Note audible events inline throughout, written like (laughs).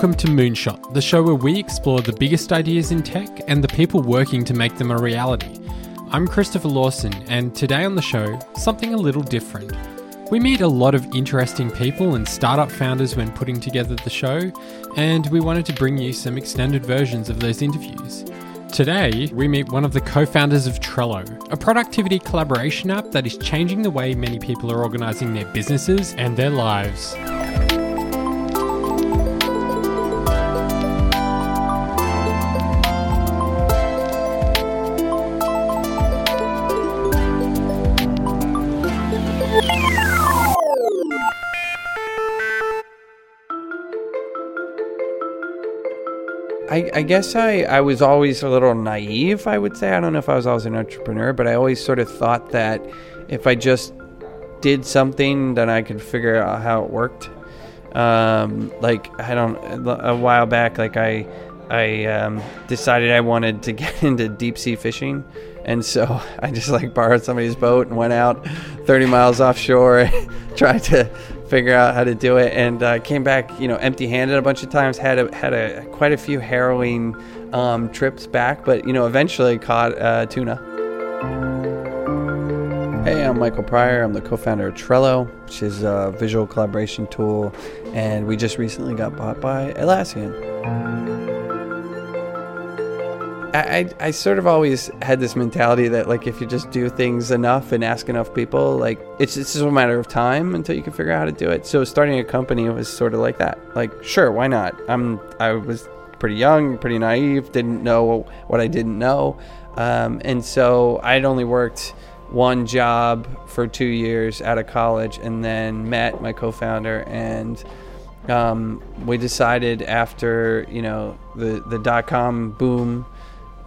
Welcome to Moonshot, the show where we explore the biggest ideas in tech and the people working to make them a reality. I'm Kristofor Lawson, and today on the show, something a little different. We meet a lot of interesting people and startup founders when putting together the show, and we wanted to bring you some extended versions of those interviews. Today, we meet one of the co founders of Trello, a productivity collaboration app that is changing the way many people are organizing their businesses and their lives. I, I guess I, I was always a little naive, I would say. I don't know if I was always an entrepreneur, but I always sort of thought that if I just did something, then I could figure out how it worked. Um, like, I don't, a while back, like I, I um, decided I wanted to (laughs) get into deep sea fishing. And so (laughs) I just like borrowed somebody's boat and went out 30 miles offshore, (laughs) tried to figure out how to do it, and uh, came back, you know, empty-handed a bunch of times. Had a, had a quite a few harrowing um, trips back, but you know, eventually caught uh, tuna. Hey, I'm Michael Pryor. I'm the co-founder of Trello, which is a visual collaboration tool, and we just recently got bought by Atlassian. I, I sort of always had this mentality that like if you just do things enough and ask enough people, like it's it's just a matter of time until you can figure out how to do it. So starting a company was sort of like that. Like sure, why not? I'm I was pretty young, pretty naive, didn't know what I didn't know, um, and so I'd only worked one job for two years out of college, and then met my co-founder and. Um, we decided after you know the the dot com boom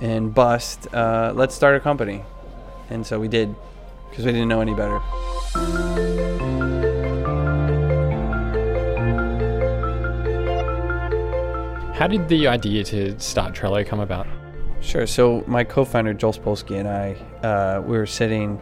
and bust, uh, let's start a company. And so we did because we didn't know any better. How did the idea to start Trello come about? Sure. So my co-founder Joel Spolsky and I, uh, we were sitting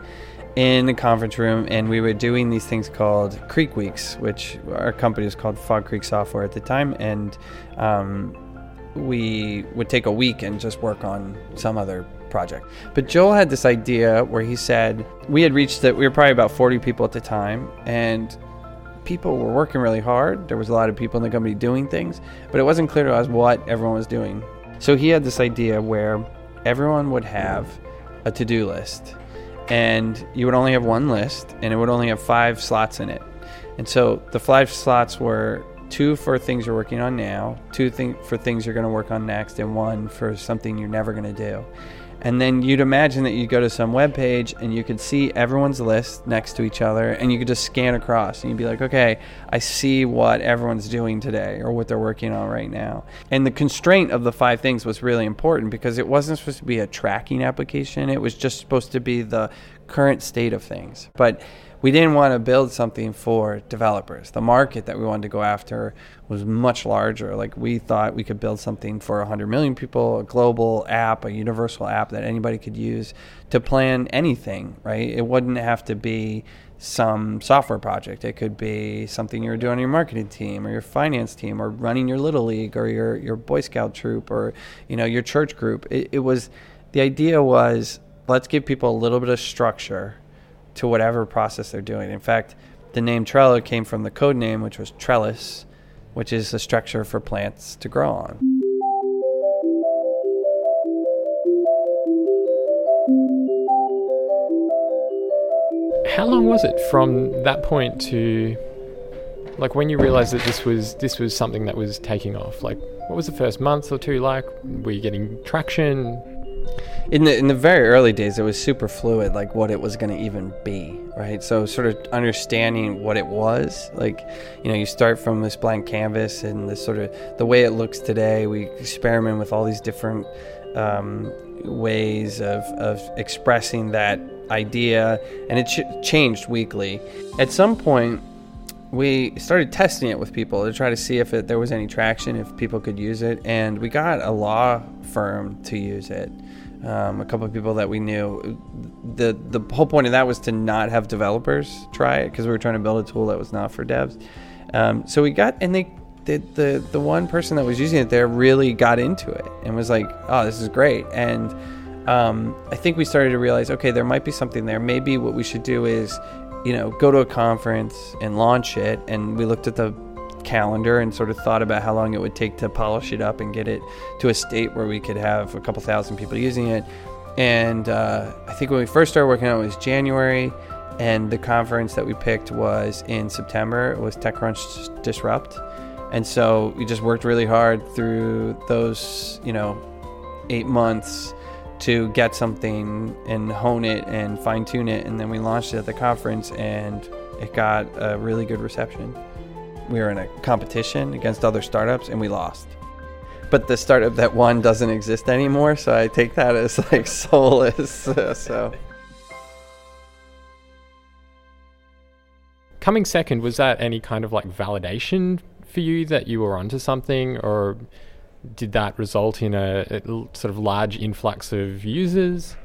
in a conference room and we were doing these things called Creek Weeks, which our company was called Fog Creek Software at the time, and um, we would take a week and just work on some other project. But Joel had this idea where he said we had reached that we were probably about 40 people at the time and people were working really hard. There was a lot of people in the company doing things, but it wasn't clear to us what everyone was doing. So he had this idea where everyone would have a to-do list and you would only have one list and it would only have 5 slots in it. And so the five slots were two for things you're working on now, two thing, for things you're going to work on next, and one for something you're never going to do. And then you'd imagine that you go to some web page and you could see everyone's list next to each other and you could just scan across and you'd be like, okay, I see what everyone's doing today or what they're working on right now. And the constraint of the five things was really important because it wasn't supposed to be a tracking application, it was just supposed to be the current state of things. But we didn't want to build something for developers. The market that we wanted to go after was much larger. Like we thought we could build something for 100 million people, a global app, a universal app that anybody could use to plan anything, right? It wouldn't have to be some software project. It could be something you're doing on your marketing team or your finance team or running your little league or your, your Boy Scout troop or, you know, your church group. It, it was, the idea was let's give people a little bit of structure to whatever process they're doing. In fact, the name Trello came from the code name, which was trellis, which is a structure for plants to grow on. How long was it from that point to like when you realized that this was this was something that was taking off? Like what was the first month or two like? Were you getting traction? In the in the very early days it was super fluid like what it was going to even be right? So sort of understanding what it was like you know you start from this blank canvas and the sort of the way it looks today. We experiment with all these different um, ways of, of expressing that idea and it ch- changed weekly. At some point we started testing it with people to try to see if it, there was any traction if people could use it and we got a law firm to use it um, a couple of people that we knew. The the whole point of that was to not have developers try it because we were trying to build a tool that was not for devs. Um, so we got and they the, the the one person that was using it there really got into it and was like, "Oh, this is great." And um, I think we started to realize, okay, there might be something there. Maybe what we should do is, you know, go to a conference and launch it. And we looked at the calendar and sort of thought about how long it would take to polish it up and get it to a state where we could have a couple thousand people using it. And uh, I think when we first started working on it, was January, and the conference that we picked was in September. It was TechCrunch Disrupt, and so we just worked really hard through those, you know, eight months to get something and hone it and fine tune it. And then we launched it at the conference and it got a really good reception. We were in a competition against other startups and we lost. But the startup that won doesn't exist anymore, so I take that as like (laughs) soulless. (laughs) so. Coming second, was that any kind of like validation for you that you were onto something, or did that result in a, a sort of large influx of users?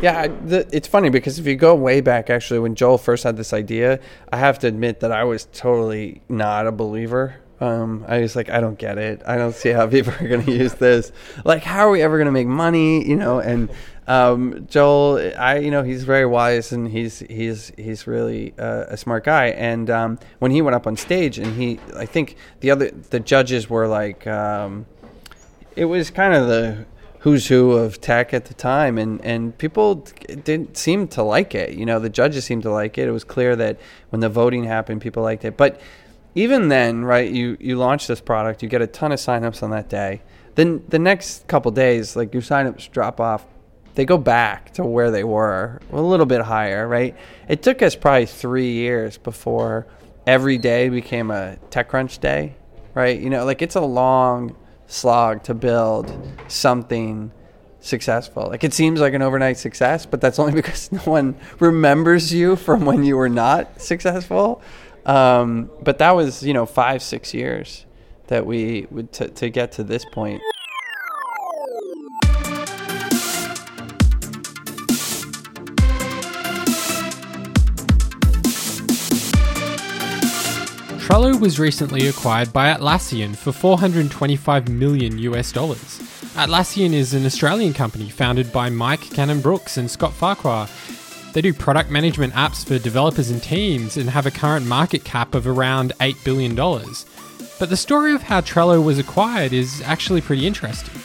Yeah, the, it's funny because if you go way back, actually, when Joel first had this idea, I have to admit that I was totally not a believer. Um, I was like, I don't get it. I don't see how (laughs) people are going to use this. Like, how are we ever going to make money? You know, and um, Joel, I, you know, he's very wise and he's he's he's really uh, a smart guy. And um, when he went up on stage, and he, I think the other the judges were like. Um, it was kind of the who's who of tech at the time, and and people didn't seem to like it. You know, the judges seemed to like it. It was clear that when the voting happened, people liked it. But even then, right? You you launch this product, you get a ton of signups on that day. Then the next couple days, like your signups drop off. They go back to where they were, a little bit higher, right? It took us probably three years before every day became a TechCrunch day, right? You know, like it's a long slog to build something successful. Like it seems like an overnight success, but that's only (laughs) because no one remembers you from when you were not successful. Um, but that was, you know, five, six years that we would t- to get to this point. Was recently acquired by Atlassian for 425 million US dollars. Atlassian is an Australian company founded by Mike Cannon-Brookes and Scott Farquhar. They do product management apps for developers and teams and have a current market cap of around $8 billion. But the story of how Trello was acquired is actually pretty interesting.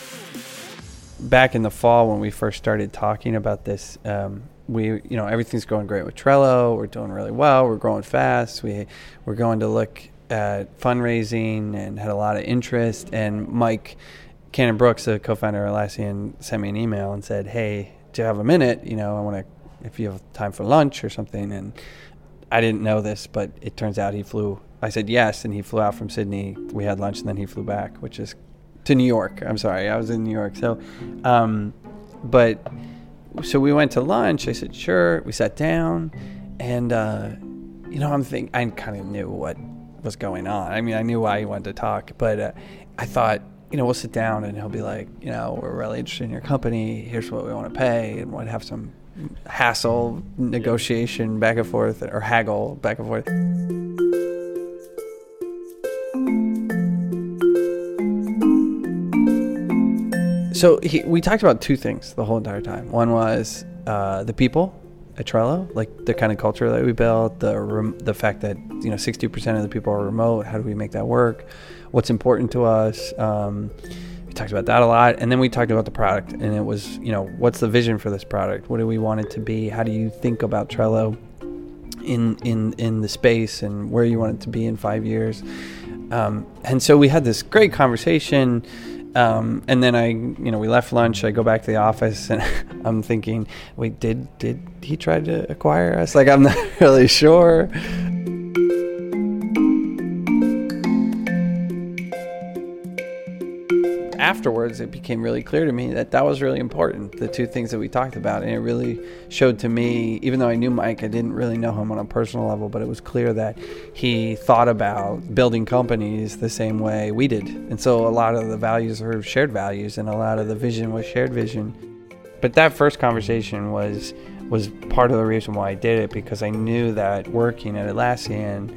Back in the fall, when we first started talking about this, um, we you know everything's going great with Trello. We're doing really well. We're growing fast. We we're going to look at fundraising and had a lot of interest. And Mike Cannon Brookes, the co-founder of Atlassian, sent me an email and said, "Hey, do you have a minute? You know, I want to if you have time for lunch or something." And I didn't know this, but it turns out he flew. I said yes, and he flew out from Sydney. We had lunch, and then he flew back, which is to New York. I'm sorry, I was in New York. So, um, but so we went to lunch. I said, sure. We sat down, and uh, you know, I'm thinking I kind of knew what was going on. I mean, I knew why he wanted to talk, but uh, I thought, you know, we'll sit down and he'll be like, you know, we're really interested in your company. Here's what we want to pay, and we'll have some hassle negotiation back and forth, or haggle back and forth. So he, we talked about two things the whole entire time. One was uh, the people at Trello, like the kind of culture that we built, the rem- the fact that you know 60% of the people are remote. How do we make that work? What's important to us? Um, we talked about that a lot, and then we talked about the product, and it was you know what's the vision for this product? What do we want it to be? How do you think about Trello in in in the space, and where you want it to be in five years? Um, and so we had this great conversation um, and then I, you know, we left lunch. I go back to the office, and (laughs) I'm thinking, wait, did did he try to acquire us? Like, I'm not (laughs) really sure. Afterwards, it became really clear to me that that was really important. The two things that we talked about, and it really showed to me. Even though I knew Mike, I didn't really know him on a personal level, but it was clear that he thought about building companies the same way we did, and so a lot of the values were shared values, and a lot of the vision was shared vision. But that first conversation was was part of the reason why I did it because I knew that working at Atlassian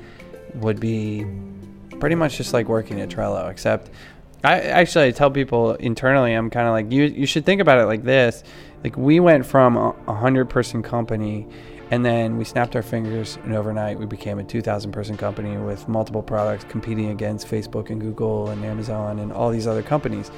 would be pretty much just like working at Trello, except I actually I tell people internally, I'm kind of like you. You should think about it like this: like we went from a hundred person company, and then we snapped our fingers, and overnight we became a 2,000 person company with multiple products competing against Facebook and Google and Amazon and all these other companies.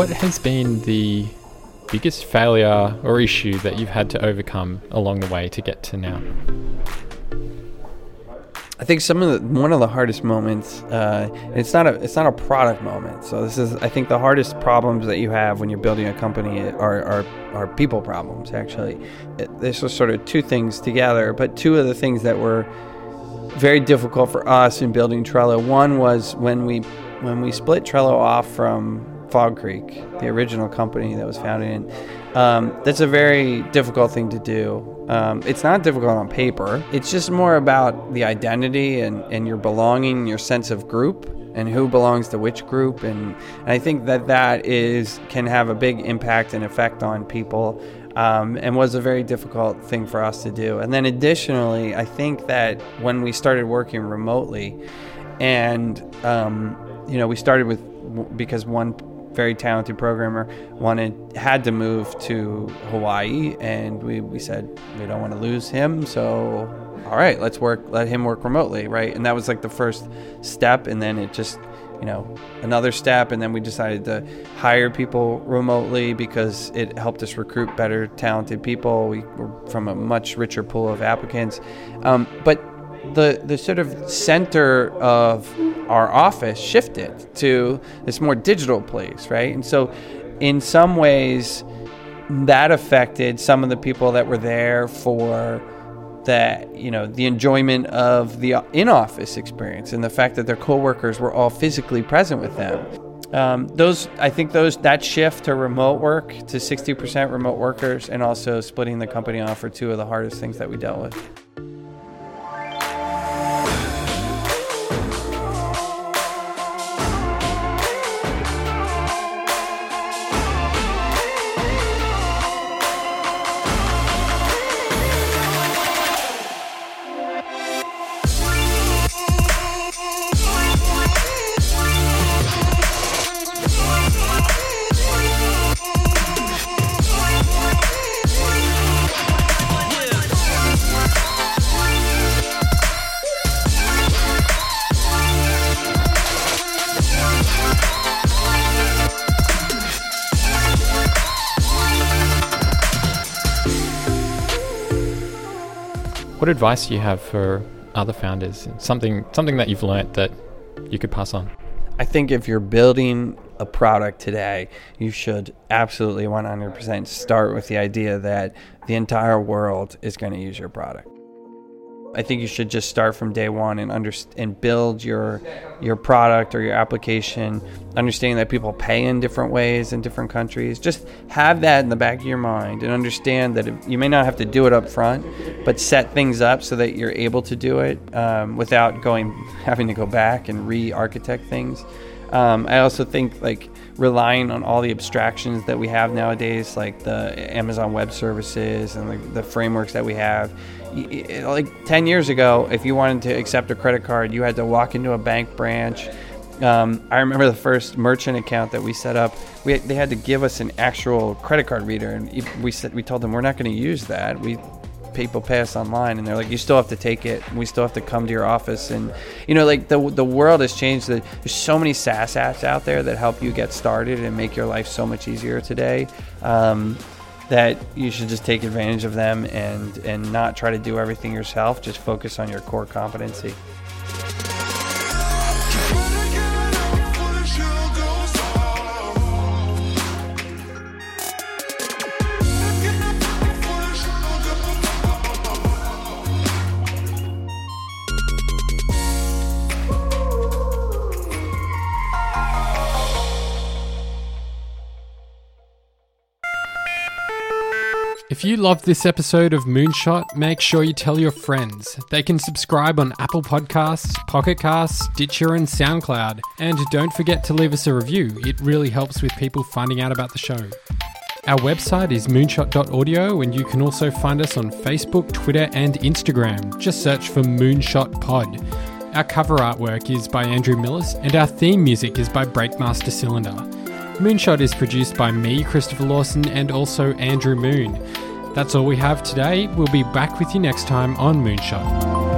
What has been the biggest failure or issue that you've had to overcome along the way to get to now? I think some of the one of the hardest moments. Uh, it's not a it's not a product moment. So this is I think the hardest problems that you have when you're building a company are are, are people problems. Actually, it, this was sort of two things together, but two of the things that were very difficult for us in building Trello. One was when we when we split Trello off from Fog Creek, the original company that was founded in. Um, that's a very difficult thing to do. Um, it's not difficult on paper. It's just more about the identity and, and your belonging, your sense of group, and who belongs to which group. And, and I think that that is can have a big impact and effect on people. Um, and was a very difficult thing for us to do. And then additionally, I think that when we started working remotely, and um, you know, we started with because one very talented programmer wanted had to move to Hawaii and we, we said we don't want to lose him so all right let's work let him work remotely right? And that was like the first step and then it just you know another step and then we decided to hire people remotely because it helped us recruit better talented people. We were from a much richer pool of applicants. Um, but the the sort of center of our office shifted to this more digital place, right? And so, in some ways, that affected some of the people that were there for that you know the enjoyment of the in-office experience and the fact that their coworkers were all physically present with them. Um, those I think those that shift to remote work to 60% remote workers and also splitting the company off are two of the hardest things that we dealt with. What advice do you have for other founders? Something something that you've learnt that you could pass on? I think if you're building a product today, you should absolutely 100% start with the idea that the entire world is going to use your product. I think you should just start from day one and under, and build your your product or your application, understanding that people pay in different ways in different countries. Just have that in the back of your mind and understand that you may not have to do it up front, but set things up so that you're able to do it um, without going (laughs) having to go back and re-architect things. Um, I also think like relying on all the abstractions that we have nowadays, like the Amazon Web Services and the, the frameworks that we have like 10 years ago, if you wanted to accept a credit card, you had to walk into a bank branch. Um, I remember the first merchant account that we set up. We they had to give us an actual credit card reader, and we said we told them we're not going to use that. We people pay us online, and they're like, you still have to take it. We still have to come to your office, and you know, like the the world has changed. There's so many SaaS apps out there that help you get started and make your life so much easier today. Um, that you should just take advantage of them and and not try to do everything yourself. Just focus on your core competency. If you loved this episode of Moonshot, make sure you tell your friends. They can subscribe on Apple Podcasts, Pocket Casts, Stitcher, and SoundCloud. And don't forget to leave us a review, it really helps with people finding out about the show. Our website is moonshot.audio, and you can also find us on Facebook, Twitter, and Instagram. Just search for Moonshot Pod. Our cover artwork is by Andrew Millist, and our theme music is by Breakmaster Cylinder. Moonshot is produced by me, Kristofor Lawson, and also Andrew Moon. That's all we have today. We'll be back with you next time on Moonshot.